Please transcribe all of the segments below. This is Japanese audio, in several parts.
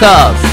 カーズ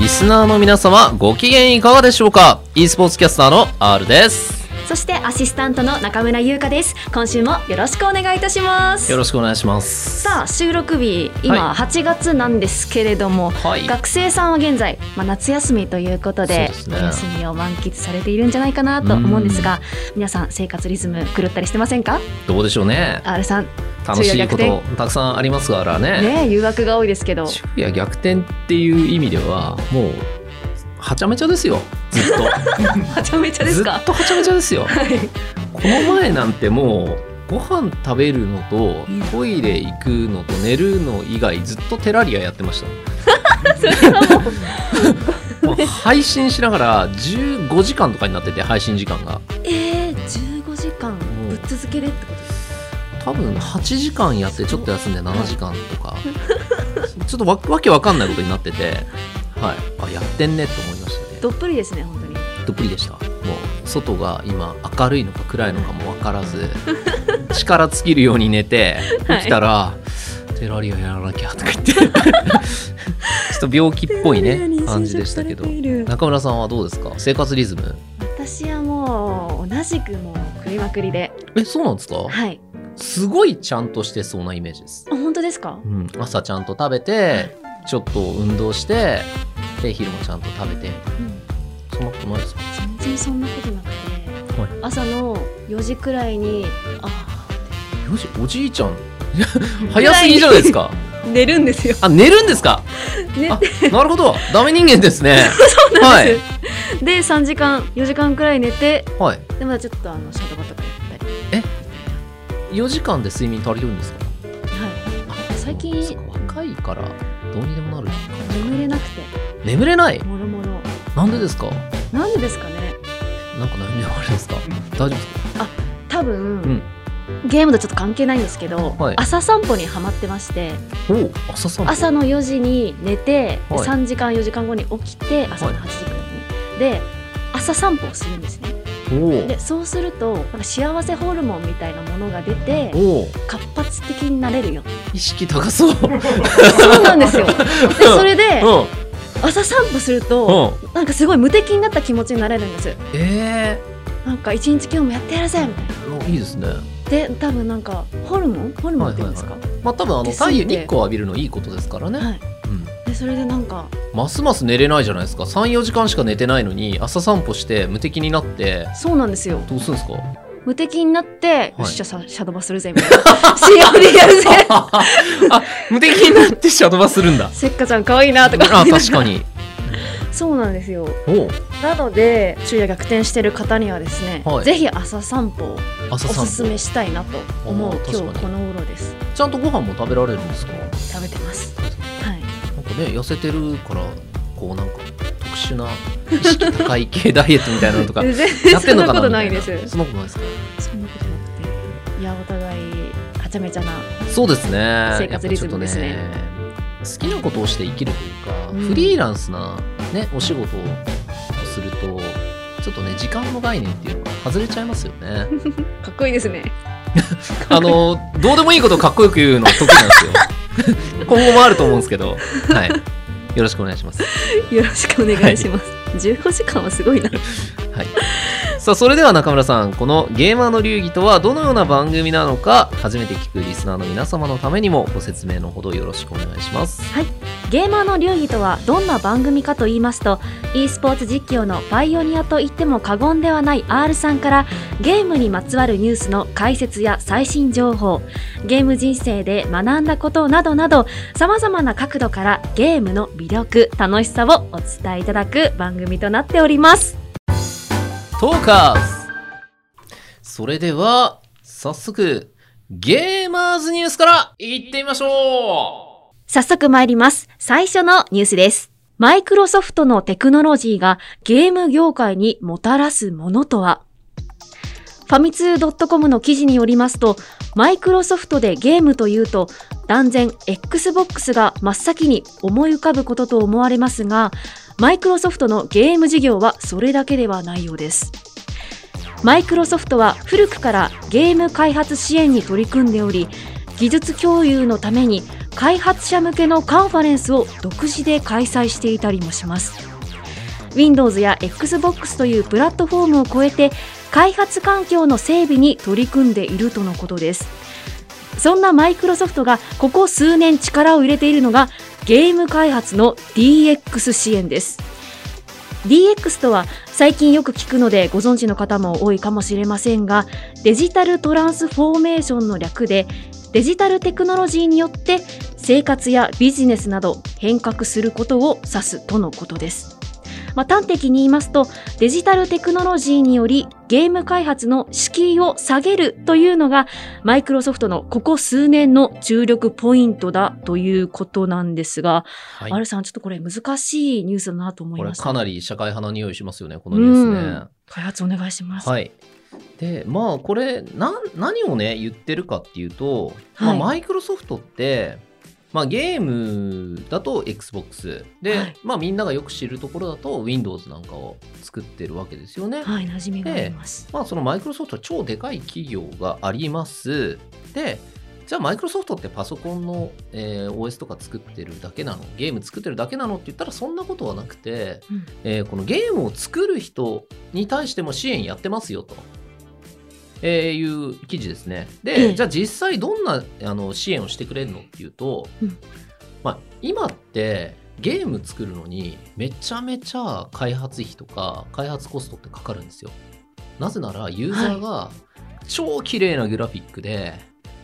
リスナーの皆様ご機嫌いかがでしょうか？E スポーツキャスターの R です。そしてアシスタントの中村優香です。今週もよろしくお願いいたします。よろしくお願いします。さあ収録日今は8月なんですけれども、はい。学生さんは現在、まあ、夏休みということでね。お休みを満喫されているんじゃないかなと思うんですが皆さん生活リズム狂ったりしてませんか？どうでしょうね。R さん楽しいことたくさんありますからね。ね誘惑が多いですけど。昼夜逆転っていう意味ではもうはちゃめちゃですよ。ずっと。はちゃめちゃですずかっとはちゃめちゃですよ。はい。この前なんてもうご飯食べるのとトイレ行くのと寝るの以外ずっとテラリアやってました。配信しながら15時間とかになってて配信時間が。えー、15時間ぶっ続けでってことです多分8時間やってちょっと休んで7時間とか。ちょっとわわけわかんないことになっててはい。あやってんねって思いましたね。どっぷりですね本当に。どっぷりでした。もう外が今明るいのか暗いのかも分からず 力尽きるように寝てはい。起きたら、テラリアやらなきゃとか言って。ちょっと病気っぽいね感じでしたけど。中村さんはどうですか？生活リズム。私はもう同じくもう食いまくりで。えそうなんですか？はい。すごいちゃんとしてそうなイメージです、あ本当ですか？うん、朝ちゃんと食べてちょっと運動してで昼もちゃんと食べて。うん。そんなことないですか全然そんなことなくて、はい。朝の4時くらいにあよしおじいちゃん？早すぎじゃないですか？ー寝るんですよ。あ寝るんですか？寝あなるほど。ダメ人間ですね。そうなんはい。です、で3時間4時間くらい寝てはい。でまたちょっとあのシャドバとかやったり。4時間で睡眠足りるんですか？はい。最近若いからどうにでもなる眠れなくて眠れない？もろもろ。なんでですか？なんでですかね？なんか悩みはありますか？大丈夫ですか？多分、うん。ゲームとちょっと関係ないんですけど、はい。朝散歩にはまってまして朝朝の4時に寝て、ではい。3時間4時間後に起きて朝の8時くらいに、で朝散歩をするんですね。お。でそうするとなんか幸せホルモンみたいなものが出て活発的になれるよ。意識高そう。うんそうなんですよ。でそれでうん朝散歩するとなんかすごい無敵になった気持ちになれるんです。えなんか一日今日もやってやるぜみたいな。えいいですね。で多分なんかホルモン？ホルモンって言うんですか、まあ多分あの太陽日光浴びるのいいことですからね、はい。うん。でそれでなんかますます寝れないじゃないですか。34時間しか寝てないのに朝散歩して無敵になって。そうなんですよ。どうするんですか？無敵になって、い。よっしゃさシャドバするぜみたいな。でやるぜ。あ無敵になってシャドバするんだ。せっかちゃん可愛いなとか。あ確かに。そうなんですよ。なので昼夜逆転してる方にはですね、はい。ぜひ朝散歩をおすすめしたいなと思う今日この頃です。ちゃんとご飯も食べられるんですか？食べてます。はい。なんかね痩せてるからこうなんか特殊な意識高い系ダイエットみたいなのとか 全や然ってんのかなそんなことな。いです。そんなことないですか？そんなことなくていやお互いはちゃめちゃなそうですね。生活リズムですね。ね好きなことをして生きるというか、うん。フリーランスなねお仕事をするとちょっとね時間の概念っていうのが外れちゃいますよね。かっこいいですね。あのどうでもいいことをかっこよく言うの得意なんですよ。今後もあると思うんですけど。はいよろしくお願いします。よろしくお願いします、15時間はすごいな。はい。さあ、それでは中村さん、このゲーマーの流儀とはどのような番組なのか、初めて聞くリスナーの皆様のためにもご説明のほどよろしくお願いします。はいゲーマーの流儀とはどんな番組かと言いますと e スポーツ実況のパイオニアと言っても過言ではない R さんからゲームにまつわるニュースの解説や最新情報ゲーム人生で学んだことなどなどさまざまな角度からゲームの魅力楽しさをお伝えいただく番組となっておりますトーカーズそれでは、早速、ゲーマーズニュースから行ってみましょう早速参ります。最初のニュースです。マイクロソフトのテクノロジーがゲーム業界にもたらすものとは？ファミツー .com の記事によりますと、マイクロソフトでゲームというと、断然 Xbox が真っ先に思い浮かぶことと思われますが、マイクロソフトのゲーム事業はそれだけではないようです。マイクロソフトは古くからゲーム開発支援に取り組んでおり技術共有のために開発者向けのカンファレンスを独自で開催していたりもします Windows や XBOX というプラットフォームを超えて開発環境の整備に取り組んでいるとのことですそんなマイクロソフトがここ数年力を入れているのがゲーム開発の DX 支援です。DX とは最近よく聞くのでご存知の方も多いかもしれませんがデジタルトランスフォーメーションの略でデジタルテクノロジーによって生活やビジネスなど変革することを指すとのことです。まあ、端的に言いますとデジタルテクノロジーによりゲーム開発の敷居を下げるというのがマイクロソフトのここ数年の注力ポイントだということなんですが、はい、R さんちょっとこれ難しいニュースだなと思います。これかなり社会派な匂いしますよねこのニュースね。開発お願いします。はい。でまあこれな何をね言ってるかっていうと、まあ、マイクロソフトってまあ、ゲームだと XBOX で、はい、まあ、みんながよく知るところだと Windows なんかを作ってるわけですよね。はい、馴染みがあります。まあ、そのマイクロソフトは超でかい企業があります。で、じゃあマイクロソフトってパソコンの、えー、OS とか作ってるだけなの？ゲーム作ってるだけなのって言ったらそんなことはなくて、うん、えー、このゲームを作る人に対しても支援やってますよと。えー、いう記事ですね。で、ええ、じゃあ実際どんなあの支援をしてくれるのっていうと、うん、まあ、今ってゲーム作るのにめちゃめちゃ開発費とか開発コストってかかるんですよ。なぜならユーザーが超綺麗なグラフィックで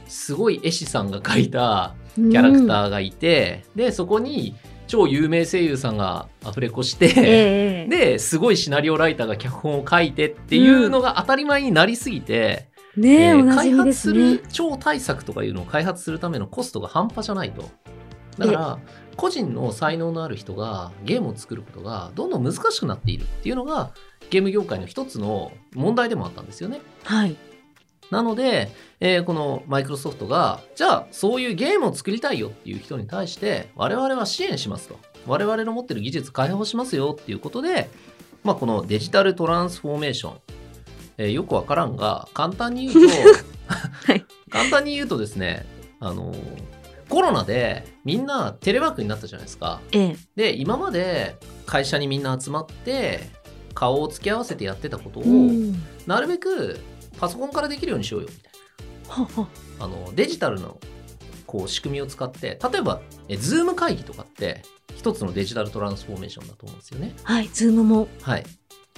すごい絵師さんが描いたキャラクターがいて、うん、でそこに超有名声優さんがアフレコして、えー、ですごいシナリオライターが脚本を書いてっていうのが当たり前になりすぎて、うん、ねえー、開発する超大作とかいうのを開発するためのコストが半端じゃないと。だから個人の才能のある人がゲームを作ることがどんどん難しくなっているっていうのがゲーム業界の一つの問題でもあったんですよね。はい。なので、えー、このマイクロソフトが、じゃあそういうゲームを作りたいよっていう人に対して、我々は支援しますと。我々の持ってる技術開放しますよっていうことで、まあ、このデジタルトランスフォーメーション、えー、よくわからんが、簡単に言うと、はい、簡単に言うとですね、あのコロナでみんなテレワークになったじゃないですか。ええ、で、今まで会社にみんな集まって、顔を付き合わせてやってたことを、なるべくパソコンからできるようにしようよみたいな。あのデジタルのこう仕組みを使って例えばえ Zoom 会議とかって一つのデジタルトランスフォーメーションだと思うんですよね。はい、Zoom も。はい。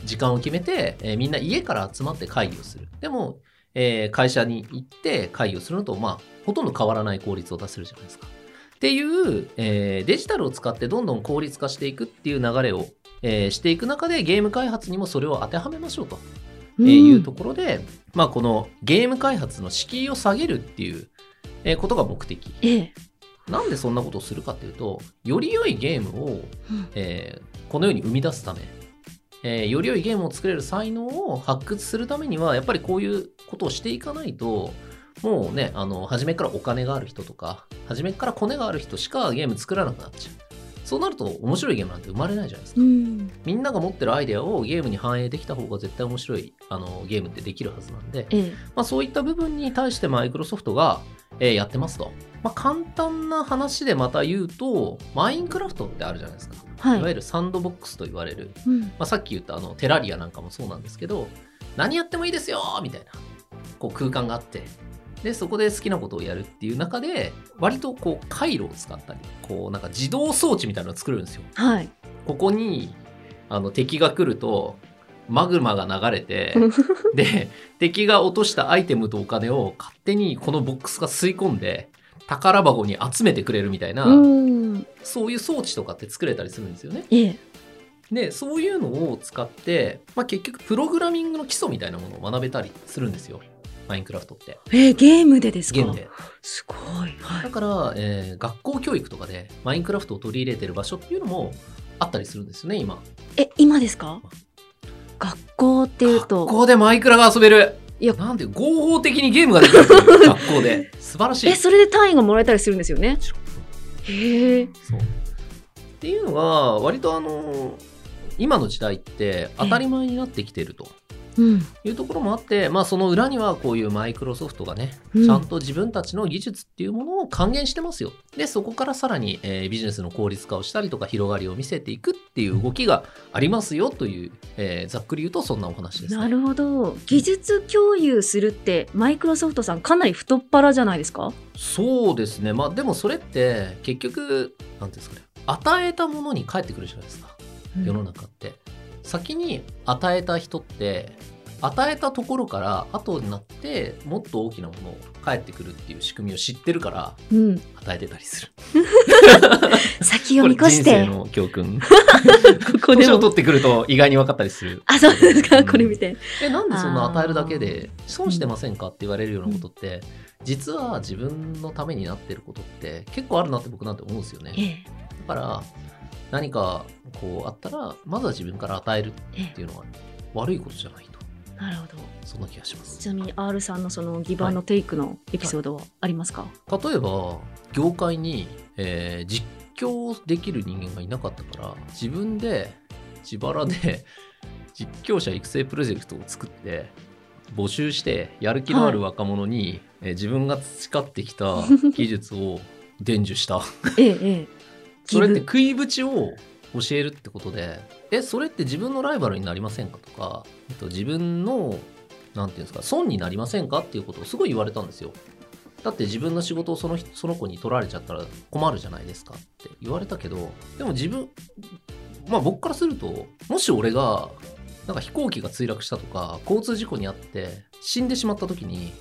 時間を決めて、えー、みんな家から集まって会議をする。でも、えー、会社に行って会議をするのと、まあ、ほとんど変わらない効率を出せるじゃないですか。っていう、えー、デジタルを使ってどんどん効率化していくっていう流れを、えー、していく中でゲーム開発にもそれを当てはめましょうと。えー、いうところで、まあ、このゲーム開発の敷居を下げるっていう、えことが目的。ええ、なんでそんなことをするかっていうと、より良いゲームを、うん、えー、このように生み出すため、えー、より良いゲームを作れる才能を発掘するためには、やっぱりこういうことをしていかないと、もうね、あの、初めからお金がある人とか、初めからコネがある人しかゲーム作らなくなっちゃう。そうなると面白いゲームなんて生まれないじゃないですか、うん、みんなが持ってるアイデアをゲームに反映できた方が絶対面白いあのゲームってできるはずなんで、ええ、まあ、そういった部分に対してマイクロソフトが、えー、やってますと、まあ、簡単な話でまた言うとマインクラフトってあるじゃないですか、はい、いわゆるサンドボックスと言われる、うん、まあ、さっき言ったあのテラリアなんかもそうなんですけど何やってもいいですよみたいなこう空間があってで、そこで好きなことをやるっていう中で、割とこう回路を使ったり、こうなんか自動装置みたいなのを作るんですよ。はい。ここに、あの敵が来ると、マグマが流れて、で、敵が落としたアイテムとお金を勝手にこのボックスが吸い込んで、宝箱に集めてくれるみたいな、そういう装置とかって作れたりするんですよね。ええ。で、そういうのを使って、まあ、結局プログラミングの基礎みたいなものを学べたりするんですよ。マインクラフトって。えー、ゲームでですか？ゲームで。すごい。はい、だから、えー、学校教育とかでマインクラフトを取り入れてる場所っていうのもあったりするんですよね、今。え、今ですか？学校っていうと。学校でマイクラが遊べる。いや、なんで合法的にゲームができる 学校で。素晴らしい。え、それで単位がもらえたりするんですよね？へえ。そう。っていうのが、割とあの、今の時代って当たり前になってきてると。うんいうところもあって、まあ、その裏にはこういうマイクロソフトがね、うんちゃんと自分たちの技術っていうものを還元してますよ。で、そこからさらに、えービジネスの効率化をしたりとか広がりを見せていくっていう動きがありますよという、えーざっくり言うとそんなお話です、ね。なるほど技術共有するってマイクロソフトさんかなり太っ腹じゃないですか？そうですね。まあでもそれって結局、なんですかね、与えたものに返ってくるじゃないですか。世の中って。先に与えた人って、与えたところから後になってもっと大きなものを返ってくるっていう仕組みを知ってるからうん、与えてたりする。先を見越しての教訓。ここでも取ってくると意外に分かったりする。あそうですかうんこれ見てえ、なんでそんな与えるだけで損してませんかって言われるようなことって、実は自分のためになってることって結構あるなって僕なんて思うんですよね。ええだから何かこうあったらまずは自分から与えるえっていうのは悪いことじゃないと。えなるほど。そんな気がします。ちなみに R さんのそのギバーのテイクのエピソードはありますか、例えば業界に、えー実況できる人間がいなかったから自分で自腹で 実況者育成プロジェクトを作って募集してやる気のある若者に、えー自分が培ってきた 技術を伝授した。ええええそれって食いぶちを教えるってことで、え、それって自分のライバルになりませんかとか、えっと、自分の、なんていうんですか、損になりませんかっていうことをすごい言われたんですよ。だって自分の仕事をその人その子に取られちゃったら困るじゃないですかって言われたけど、でも自分、まあ僕からすると、もし俺が、なんか飛行機が墜落したとか、交通事故にあって死んでしまった時に、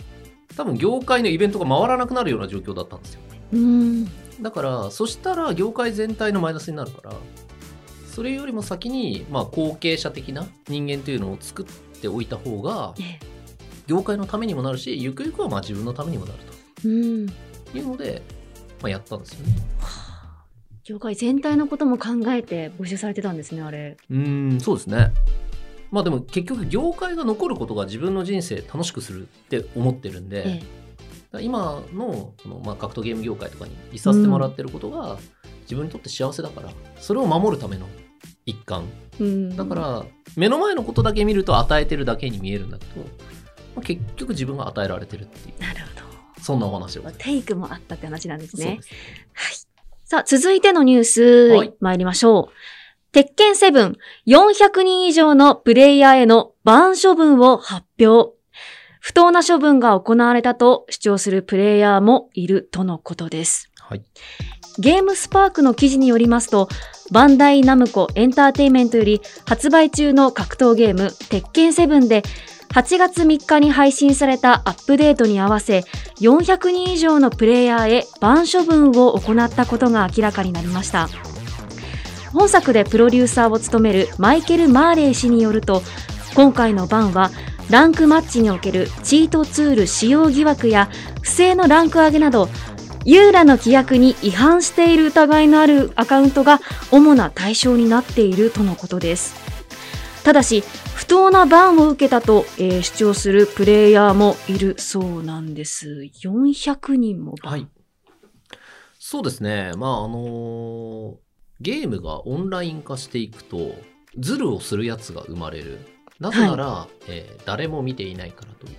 多分業界のイベントが回らなくなるような状況だったんですよ。うんだからそしたら業界全体のマイナスになるからそれよりも先に、まあ、後継者的な人間というのを作っておいた方がええ。業界のためにもなるしゆくゆくはまあ自分のためにもなるうん。というので、まあ、やったんですよね。業界全体のことも考えて募集されてたんですねあれ。うーんそうですね。まあでも結局業界が残ることが自分の人生楽しくするって思ってるんで、えだから今のこの、まあ、格闘ゲーム業界とかにいさせてもらってることが、自分にとって幸せだからそれを守るための一環。えうん。だから目の前のことだけ見ると与えてるだけに見えるんだけど、まあ、結局自分が与えられてるっていう。なるほそんなお話を、どテイクもあったって話なんですね。そうです。はい。さあ続いてのニュース、はい。参りましょう。鉄拳7、400人以上のプレイヤーへのバン処分を発表。不当な処分が行われたと主張するプレイヤーもいるとのことです。はいゲームスパークの記事によりますと、バンダイナムコエンターテイメントより発売中の格闘ゲーム、鉄拳7で、8月3日に配信されたアップデートに合わせ、400人以上のプレイヤーへバン処分を行ったことが明らかになりました。本作でプロデューサーを務めるマイケル・マーレー氏によると、今回のバンは、ランクマッチにおけるチートツール使用疑惑や不正のランク上げなど、ユーラの規約に違反している疑いのあるアカウントが主な対象になっているとのことです。ただし、不当なバンを受けたと、えー主張するプレイヤーもいるそうなんです。400人も。はいそうですねまああのーゲームがオンライン化していくとズルをするやつが生まれるなぜなら、えー誰も見ていないからという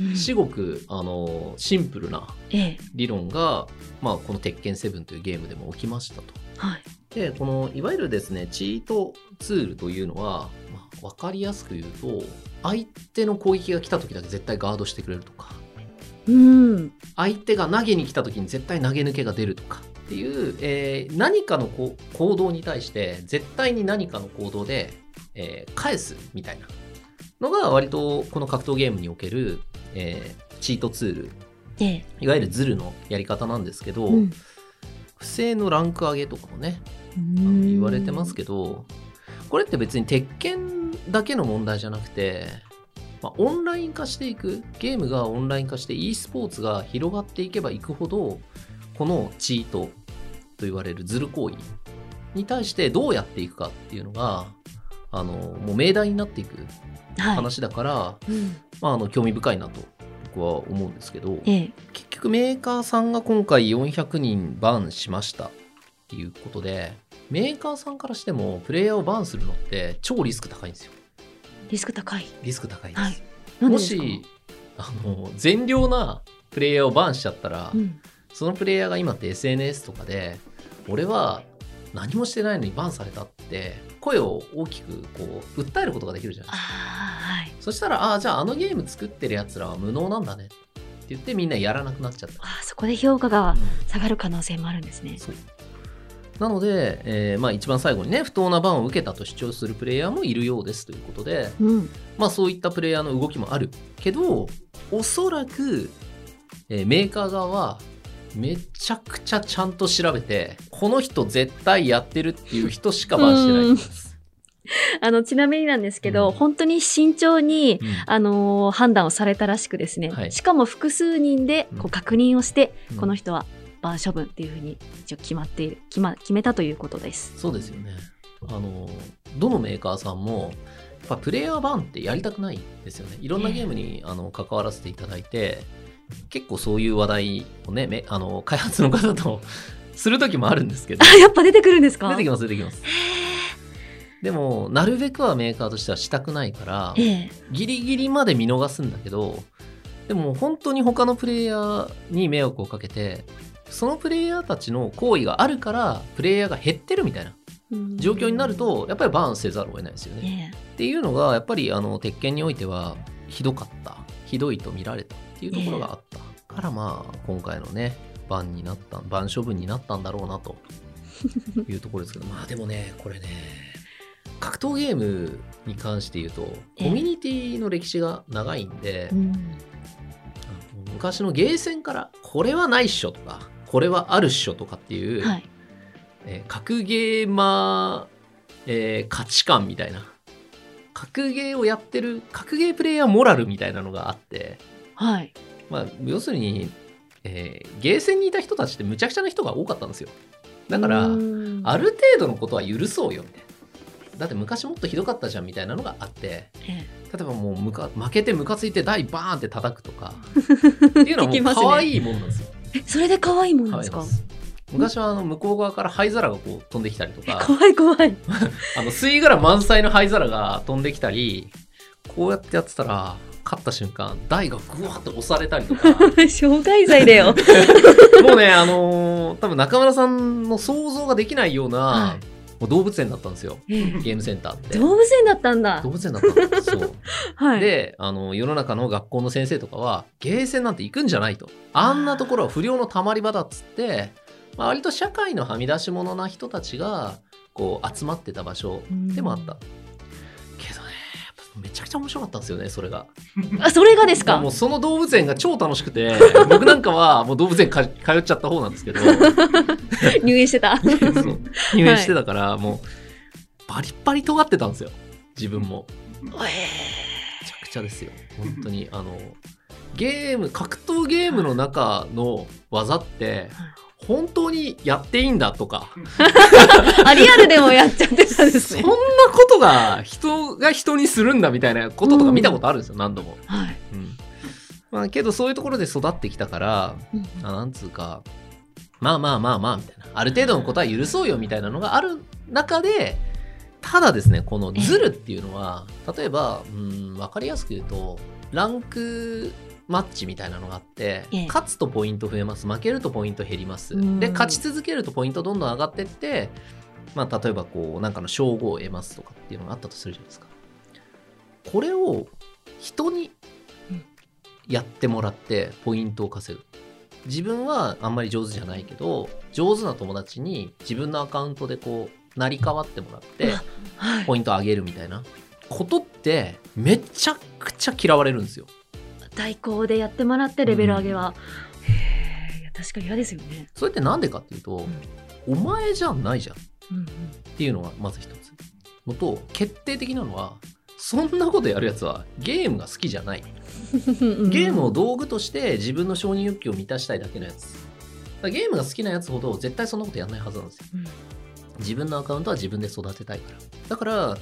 うん至極、あのーシンプルなええ理論が、まあ、この「鉄拳7」というゲームでも起きましたと。はい。でこのいわゆるですねチートツールというのは、まあ、分かりやすく言うと相手の攻撃が来た時だけ絶対ガードしてくれるとかうん。相手が投げに来た時に絶対投げ抜けが出るとかっていう、えー何かのこう行動に対して絶対に何かの行動で、えー返すみたいなのが割とこの格闘ゲームにおける、えーチートツール。ええ。いわゆるズルのやり方なんですけど、うん。不正のランク上げとかもね言われてますけどこれって別に鉄拳だけの問題じゃなくて、まあ、オンライン化していくゲームがオンライン化して e スポーツが広がっていけばいくほどこのチートと言われるズル行為に対してどうやっていくかっていうのがあのもう命題になっていくはい。話だから、うんまあ、あの興味深いなと僕は思うんですけどええ。結局メーカーさんが今回400人バンしましたっていうことでメーカーさんからしてもプレイヤーをバンするのって超リスク高いんですよリスク高い。リスク高いです。はいもし、あの、善良なプレイヤーをバンしちゃったら、うん、そのプレイヤーが今って SNS とかで、俺は何もしてないのにバンされたって、声を大きくこう、訴えることができるじゃないあですか。あはい。そしたら、ああ、じゃああのゲーム作ってる奴らは無能なんだねって言ってみんなやらなくなっちゃった。あーそこで評価がうん下がる可能性もあるんですね。そうなので、えーまあ、一番最後にね不当なバンを受けたと主張するプレイヤーもいるようですということで、うん。まあ、そういったプレイヤーの動きもあるけどおそらく、えーメーカー側はめちゃくちゃちゃんと調べてこの人絶対やってるっていう人しかバンしてないと思います。あの、ちなみになんですけど、うん。本当に慎重に、うん。あのー判断をされたらしくですね、はい。しかも複数人でこううん確認をして、うん。この人は罰処分っていうふうに一応決まっている決,、ま、決めたということです。そうですよね。あのどのメーカーさんもやっぱプレイヤーバンってやりたくないですよね。いろんなゲームにあの関わらせていただいて結構そういう話題をねめあの開発の方と する時もあるんですけど。あ、やっぱ出てくるんですか？出てきます出てきます。でもなるべくはメーカーとしてはしたくないからええ。ギリギリまで見逃すんだけどでも本当に他のプレイヤーに迷惑をかけてそのプレイヤーたちの行為があるからプレイヤーが減ってるみたいなうん。状況になるとやっぱりバーンせざるを得ないですよね。え。っていうのがやっぱりあの鉄拳においてはひどかった。ひどいと見られたっていうところがあった。からまあ今回のねバンになったバン処分になったんだろうなと いうところですけどまあでもねこれね格闘ゲームに関して言うとええ。コミュニティの歴史が長いんで、昔のゲーセンからこれはないっしょとかこれはあるっしょとかっていう、はい。えー格ゲーマー、えー価値観みたいな格ゲーをやってる格ゲープレイヤーモラルみたいなのがあって、はい。まあ、要するに、えーゲーセンにいた人たちってむちゃくちゃな人が多かったんですよ。だからうん。ある程度のことは許そうよみたいな。だって昔もっとひどかったじゃんみたいなのがあってえ例えばもうむか負けてムカついて台バーンって叩くとか っていうのはもう可愛いもんなんですよ。えそれで可愛いもんなんです。か昔はあの向こう側から灰皿がこう飛んできたりとか 怖い怖い。あの吸い殻満載の灰皿が飛んできたりこうやってやってたら勝った瞬間台がグワッと押されたりとか。傷害罪だよ。もうねあのー多分中村さんの想像ができないような、はもう動物園だったんですよ。ええ。ゲームセンターって。動物園だったんだ。動。物園だったんですそう はい。であの世の中の学校の先生とかはゲーセンなんて行くんじゃないと。あんなところは不良のたまり場だっつって、まあ、割と社会のはみ出し者な人たちがこう集まってた場所でもあった、けどねやっぱめちゃくちゃ面白かったんですよねそれが。あ、それがですか？もうその動物園が超楽しくて 僕なんかはもう動物園か通っちゃった方なんですけど。入院してた。入園してたから、もうバリッバリ尖ってたんですよ。自分も。めちゃくちゃですよ。本当にあのゲーム格闘ゲームの中の技って本当にやっていいんだとか、あ、リアルでもやっちゃってたんですね。そんな。ことが人が人にするんだみたいなこととか見たことあるんですよ、何度も、はい。うん。まあ、けどそういうところで育ってきたからうん。あなんつうかまあまあまあまあみたいな。ある程度のことは許そうよみたいなのがある中でただですねこのズルっていうのは例えばうん分かりやすく言うとランクマッチみたいなのがあって、ええ。勝つとポイント増えます。負けるとポイント減ります。うん。で勝ち続けるとポイントどんどん上がってって、まあ、例えばこうなんかの称号を得ますとかっていうのがあったとするじゃないですか。これを人にうん。やってもらってポイントを稼ぐ。自分はあんまり上手じゃないけど上手な友達に自分のアカウントでこう成り代わってもらってはい。ポイントを上げるみたいなことってめちゃくちゃ嫌われるんですよ代行でやってもらってレベル上げは。へえ、いや確かに嫌ですよね。それってなんでかっていうと、お前じゃないじゃん。っうんうん。ていうのがまず一つ。のと決定的なのはそんなことやるやつはゲームが好きじゃない。ゲームを道具として自分の承認欲求を満たしたいだけのやつ。だからゲームが好きなやつほど絶対そんなことやんないはずなんですよ。うん。自分のアカウントは自分で育てたいから。だから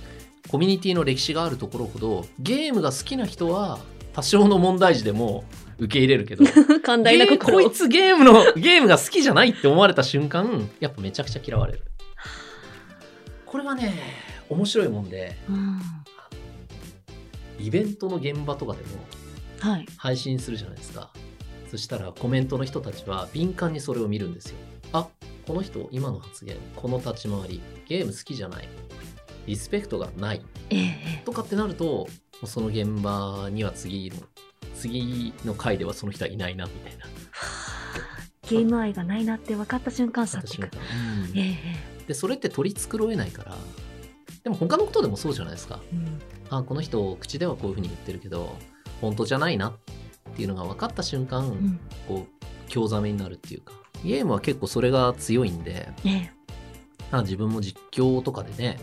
コミュニティの歴史があるところほどゲームが好きな人は多少の問題児でも受け入れるけど 寛大な心こいつゲームのゲームが好きじゃないって思われた瞬間やっぱめちゃくちゃ嫌われる。これはね面白いもんでうん。イベントの現場とかでもはい。配信するじゃないですか。そしたらコメントの人たちは敏感にそれを見るんですよ。あこの人今の発言この立ち回りゲーム好きじゃないリスペクトがない。とかってなるとその現場には次の次の回ではその人はいないなみたいな。えゲーム愛がないなって分かった瞬間去っていく。私み。たいなえええ。でそれって取り繕えないからでも他のことでもそうじゃないですか。えうん。あこの人口ではこういうふうに言ってるけど本当じゃないなっていうのが分かった瞬間、うん。こう興ざめになるっていうか。ゲームは結構それが強いんでえ自分も実況とかでね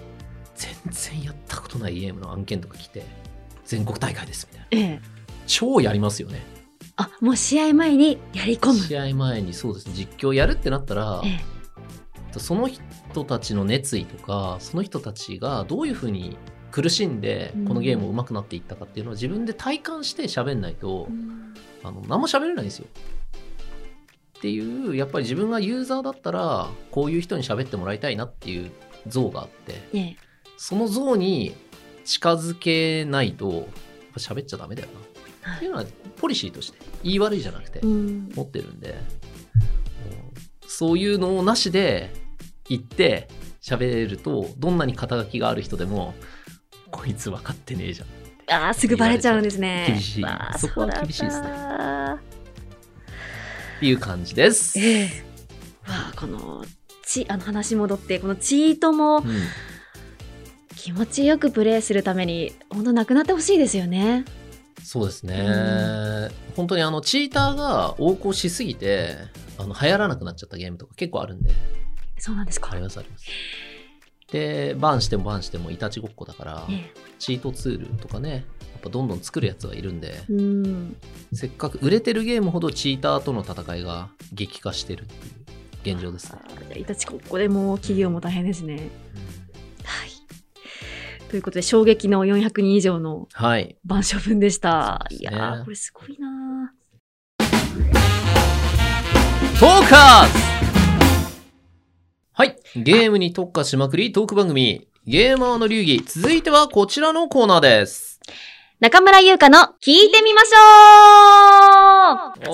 全然やったことないゲームの案件とか来て全国大会ですみたいな。ええ。超やりますよね。あもう試合前にやり込む。試合前にそうですね。実況やるってなったらええ。その人たちの熱意とかその人たちがどういうふうに苦しんでうん。このゲームを上手くなっていったかっていうのを自分で体感して喋んないと、あの何も喋れないんですよ。っていうやっぱり自分がユーザーだったらこういう人に喋ってもらいたいなっていう像があって。ええその像に近づけないと喋っちゃダメだよな。っていうのはポリシーとして言い悪いじゃなくてうん。持ってるんで、もうそういうのをなしで言って喋るとどんなに肩書きがある人でもこいつ分かってねえじゃん。ああすぐバレちゃうんですね。厳しい。そこは厳しいですね。っていう感じです。ええ。わあこのちあの話戻ってこのチートもうん気持ちよくプレイするために本当なくなってほしいですよね。そうですね、う本当にあのチーターが横行しすぎてあの流行らなくなっちゃったゲームとか結構あるんでそうなんですか。ありますありますでバンしてもバンしてもいたちごっこだからえチートツールとかねやっぱどんどん作るやつはいるんでえうんせっかく売れてるゲームほどチーターとの戦いが激化してるっていう現状ですね、あいたちここでもう企業も大変ですね。はい。ということで衝撃の400人以上のはい晩処分でした。そうですねいやーこれすごいなトーカーズはい。ゲームに特化しまくりトーク番組、ゲーマーの流儀。続いてはこちらのコーナーです。ー中村優香の聞いてみましょう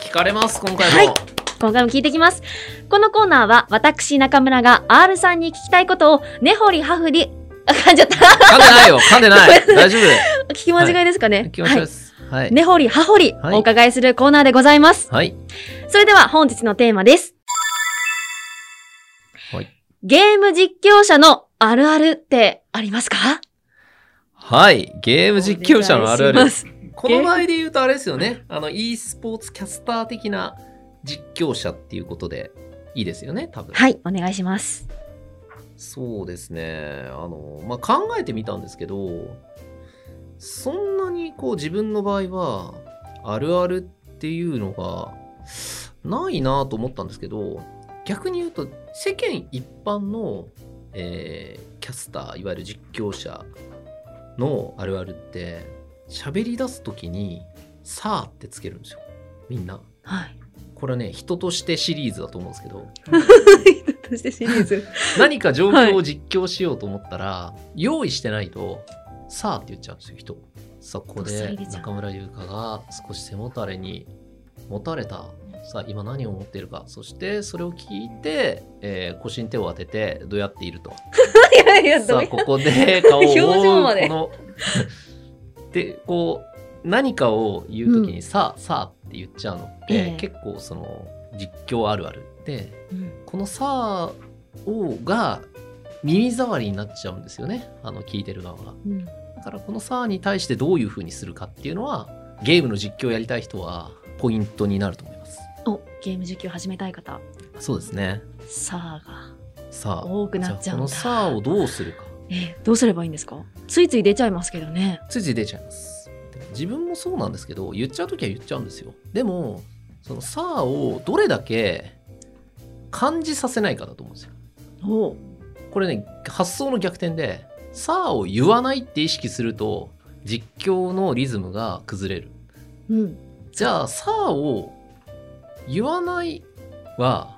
聞かれます、今回も。はい今回も聞いてきます。このコーナーは私中村が R さんに聞きたいことを根掘り葉掘り、あ、噛んじゃった。噛んでないよ、噛んでない。大丈夫。聞き間違いですかね、気持ちです。はい。根掘り葉掘りはいお伺いするコーナーでございます。はい。それでは本日のテーマです。はい。ゲーム実況者のあるあるってありますか？はい。ゲーム実況者のあるあるこの場合で言うとあれですよね。あの、e スポーツキャスター的な実況者っていうことでいいですよね、多分。はい、お願いします。そうですね。あの、まあ、考えてみたんですけど、そんなにこう自分の場合は、あるあるっていうのがないなと思ったんですけど、逆に言うと、世間一般の、えーキャスター、いわゆる実況者のあるあるって、喋り出すときに、さあってつけるんですよ。みんな。はい。これはね、人としてシリーズだと思うんですけど、そしてシリーズ。何か状況を実況しようと思ったら、用意してないと、さあって言っちゃうんですよ、人。さでに出ちゃう中村優香が少し背もたれに持たれた。さあ、今何を思っているか。そして、それを聞いて、えー腰に手を当てて、どうやっていると。いやいや、どさあ、ここで顔を 表情までこの、で、こう、何かを言うときに、さあ、さあって言っちゃうのって、ええ結構その、実況あるあるで、うんこのさあをが耳障りになっちゃうんですよね。あの聞いてる側が。うんだからこのさあに対してどういう風にするかっていうのはゲームの実況をやりたい人はポイントになると思います。お、ゲーム実況始めたい方、そうですね。さあがさあ。多くなっちゃうこのさあをどうするか。えどうすればいいんですか？ついつい出ちゃいますけどね。ついつい出ちゃいます。自分もそうなんですけど、言っちゃうときは言っちゃうんですよ。でも、そのさあをどれだけ感じさせないかだと思うんですよ。おこれね、発想の逆転で、さあを言わないって意識すると、実況のリズムが崩れる。うん。じゃあ、さあを言わないは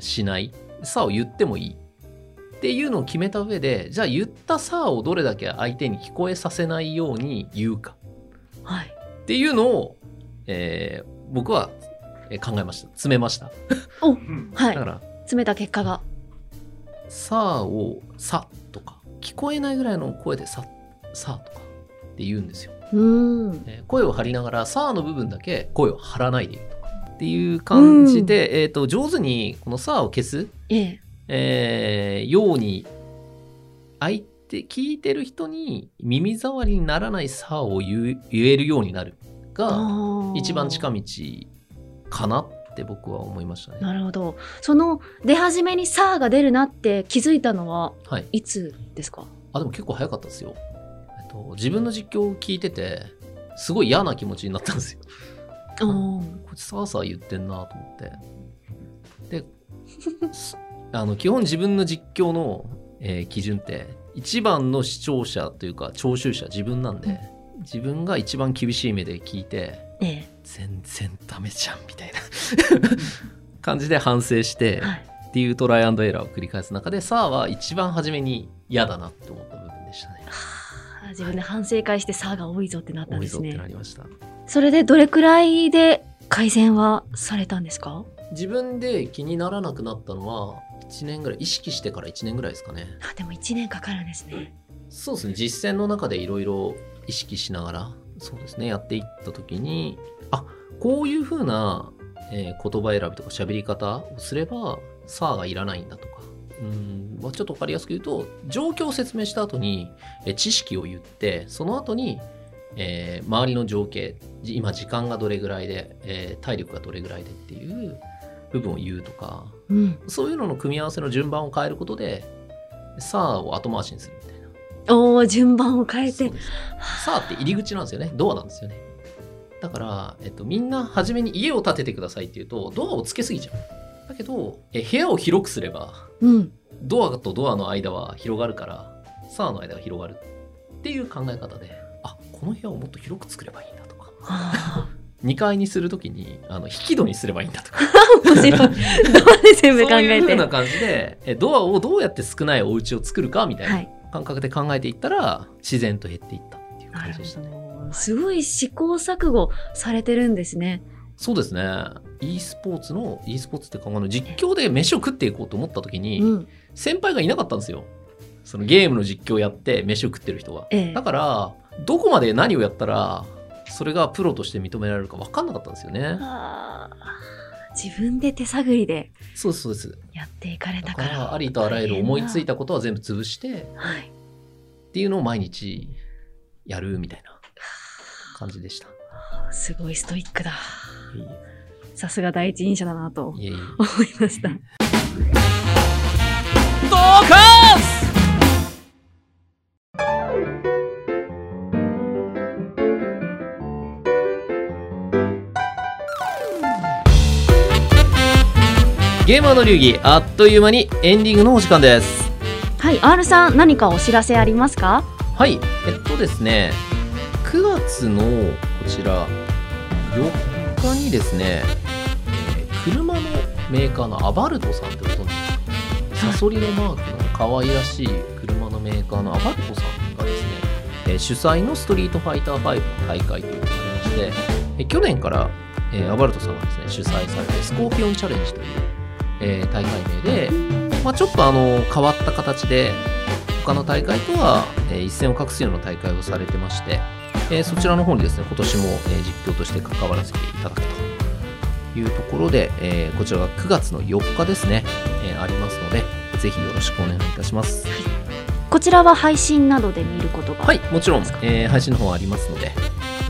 しない。さあを言ってもいい。っていうのを決めた上でじゃあ言った「さあ」をどれだけ相手に聞こえさせないように言うかはい。っていうのを、えー僕はえー考えました詰めましたお、うんはいだか。ら詰めた結果が。「さあ」を「さ」とか聞こえないぐらいの声で「さ」「さ」とかって言うんですよ、うーん。えー声を張りながら「さあ」の部分だけ声を張らないで言うとかっていう感じで、えー、と上手にこの「さあ」を消すええ。えーように相手聞いてる人に耳障りにならない「さ」を言えるようになるが一番近道かなって僕は思いましたね。なるほど。その出始めにさあが出るなって気づいたのははい、いつですか？あでも結構早かったですよ。えっと、自分の実況を聞いててすごい嫌な気持ちになったんですよ。あーこいつさあさあ言ってんなと思って。で、すあの基本自分の実況の、えー基準って一番の視聴者というか聴衆者自分なんで、自分が一番厳しい目で聞いてえ全然ダメじゃんみたいな 感じで反省してえ。はい。っていうトライアンドエラーを繰り返す中でさあは一番初めに嫌だなって思った部分でしたね。自分で反省会してさあが多いぞってなったん多いぞってですね。なりました。それでどれくらいで改善はされたんですか？自分で気にならなくなったのは1年ぐらい意識してから1年ぐらいですかね。あでも1年かかるんですね。そうですね。実践の中でいろいろ意識しながらそうですね。やっていった時にあこういう風な、えー言葉選びとか喋り方をすれば「さあ」がいらないんだとか。うん、まあ、ちょっと分かりやすく言うと状況を説明した後に、えー知識を言ってその後にえー周りの情景じ今時間がどれぐらいで、えー体力がどれぐらいでっていう部分を言うとかうん。そういうのの組み合わせの順番を変えることで、さあを後回しにするみたいな。おお順番を変えてさあって入り口なんですよね。ドアなんですよね。だから、えっと、みんな初めに家を建ててくださいって言うと、ドアをつけすぎちゃう。だけど、え部屋を広くすれば、うん。ドアとドアの間は広がるから、さあの間が広がるっていう考え方で、あこの部屋をもっと広く作ればいいんだとか、は2階にするときにあの引き戸にすればいいんだとか、あ 面白い。ドアで全部考そういうえて。風な感じで、えドアをどうやって少ないお家を作るかみたいは。ない感覚で考えていったら、自然と減っていったっていう感じでしたね。すごい試行錯誤されてるんですね。そうですね。e スポーツの、e スポーツって考えの実況で飯を食っていこうと思った時に、うん。先輩がいなかったんですよ。そのゲームの実況やって飯を食ってる人が。ええだから、どこまで何をやったら、それがプロとして認められるか分かんなかったんですよね。自分で手探りでそうです、そうです。やっていかれだたから。から、ありとあらゆる思いついた。たことは全部潰して、はい。っていうのを毎日やるみたいな感じでした。すごいストイックだ。いさすが第一人者だなとえいえいえ。思いました。ドカスゲーマーの流儀あっという間にエンディングのお時間です。はい、R さん何かお知らせありますか？はいえっとですね9月のこちら4日にですね、えー車のメーカーのアバルトさんってご存知ですか？サソリのマークの可愛らしい車のメーカーのアバルトさんがですね、えー主催のストリートファイター5の大会というのがありまして、えー去年から、えーアバルトさんがですね主催されてスコーピオンチャレンジという、えー大会名で、まあ、ちょっとあの変わった形で他の大会とは、えー一線を画すような大会をされてまして、えーそちらの方にですね今年も、えー実況として関わらせていただくというところで、えーこちらが9月の4日ですね、えーありますのでぜひよろしくお願いいたします。こちらは配信などで見ることが。はいもちろんえー配信の方はありますのでよ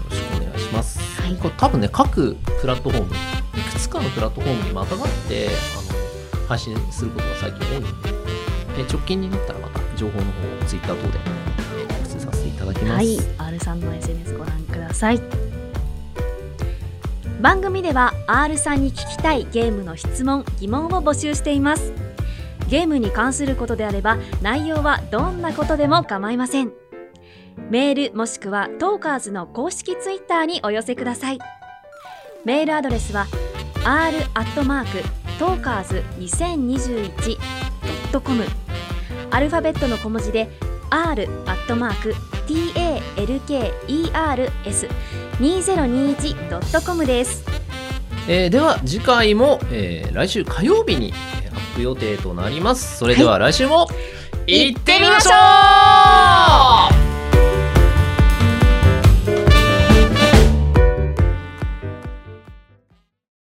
ろしくお願いします。はい。これ多分ね各プラットフォームいくつかのプラットフォームにまたがって配信することが最近多いので、えー直近になったらまた情報の方を Twitter 等で、えー告知させていただきます、はい、R さんの SNS ご覧ください。番組では R さんに聞きたいゲームの質問・疑問を募集しています。ゲームに関することであれば内容はどんなことでも構いません。メールもしくはトーカーズの公式ツイッターにお寄せください。メールアドレスは r アットマーカーズ 2021.com アルファベットの小文字で r アットマーク talkers2021.com です。えーでは次回も、えー来週火曜日にえーアップ予定となります。それでは来週も、い行ってみましょう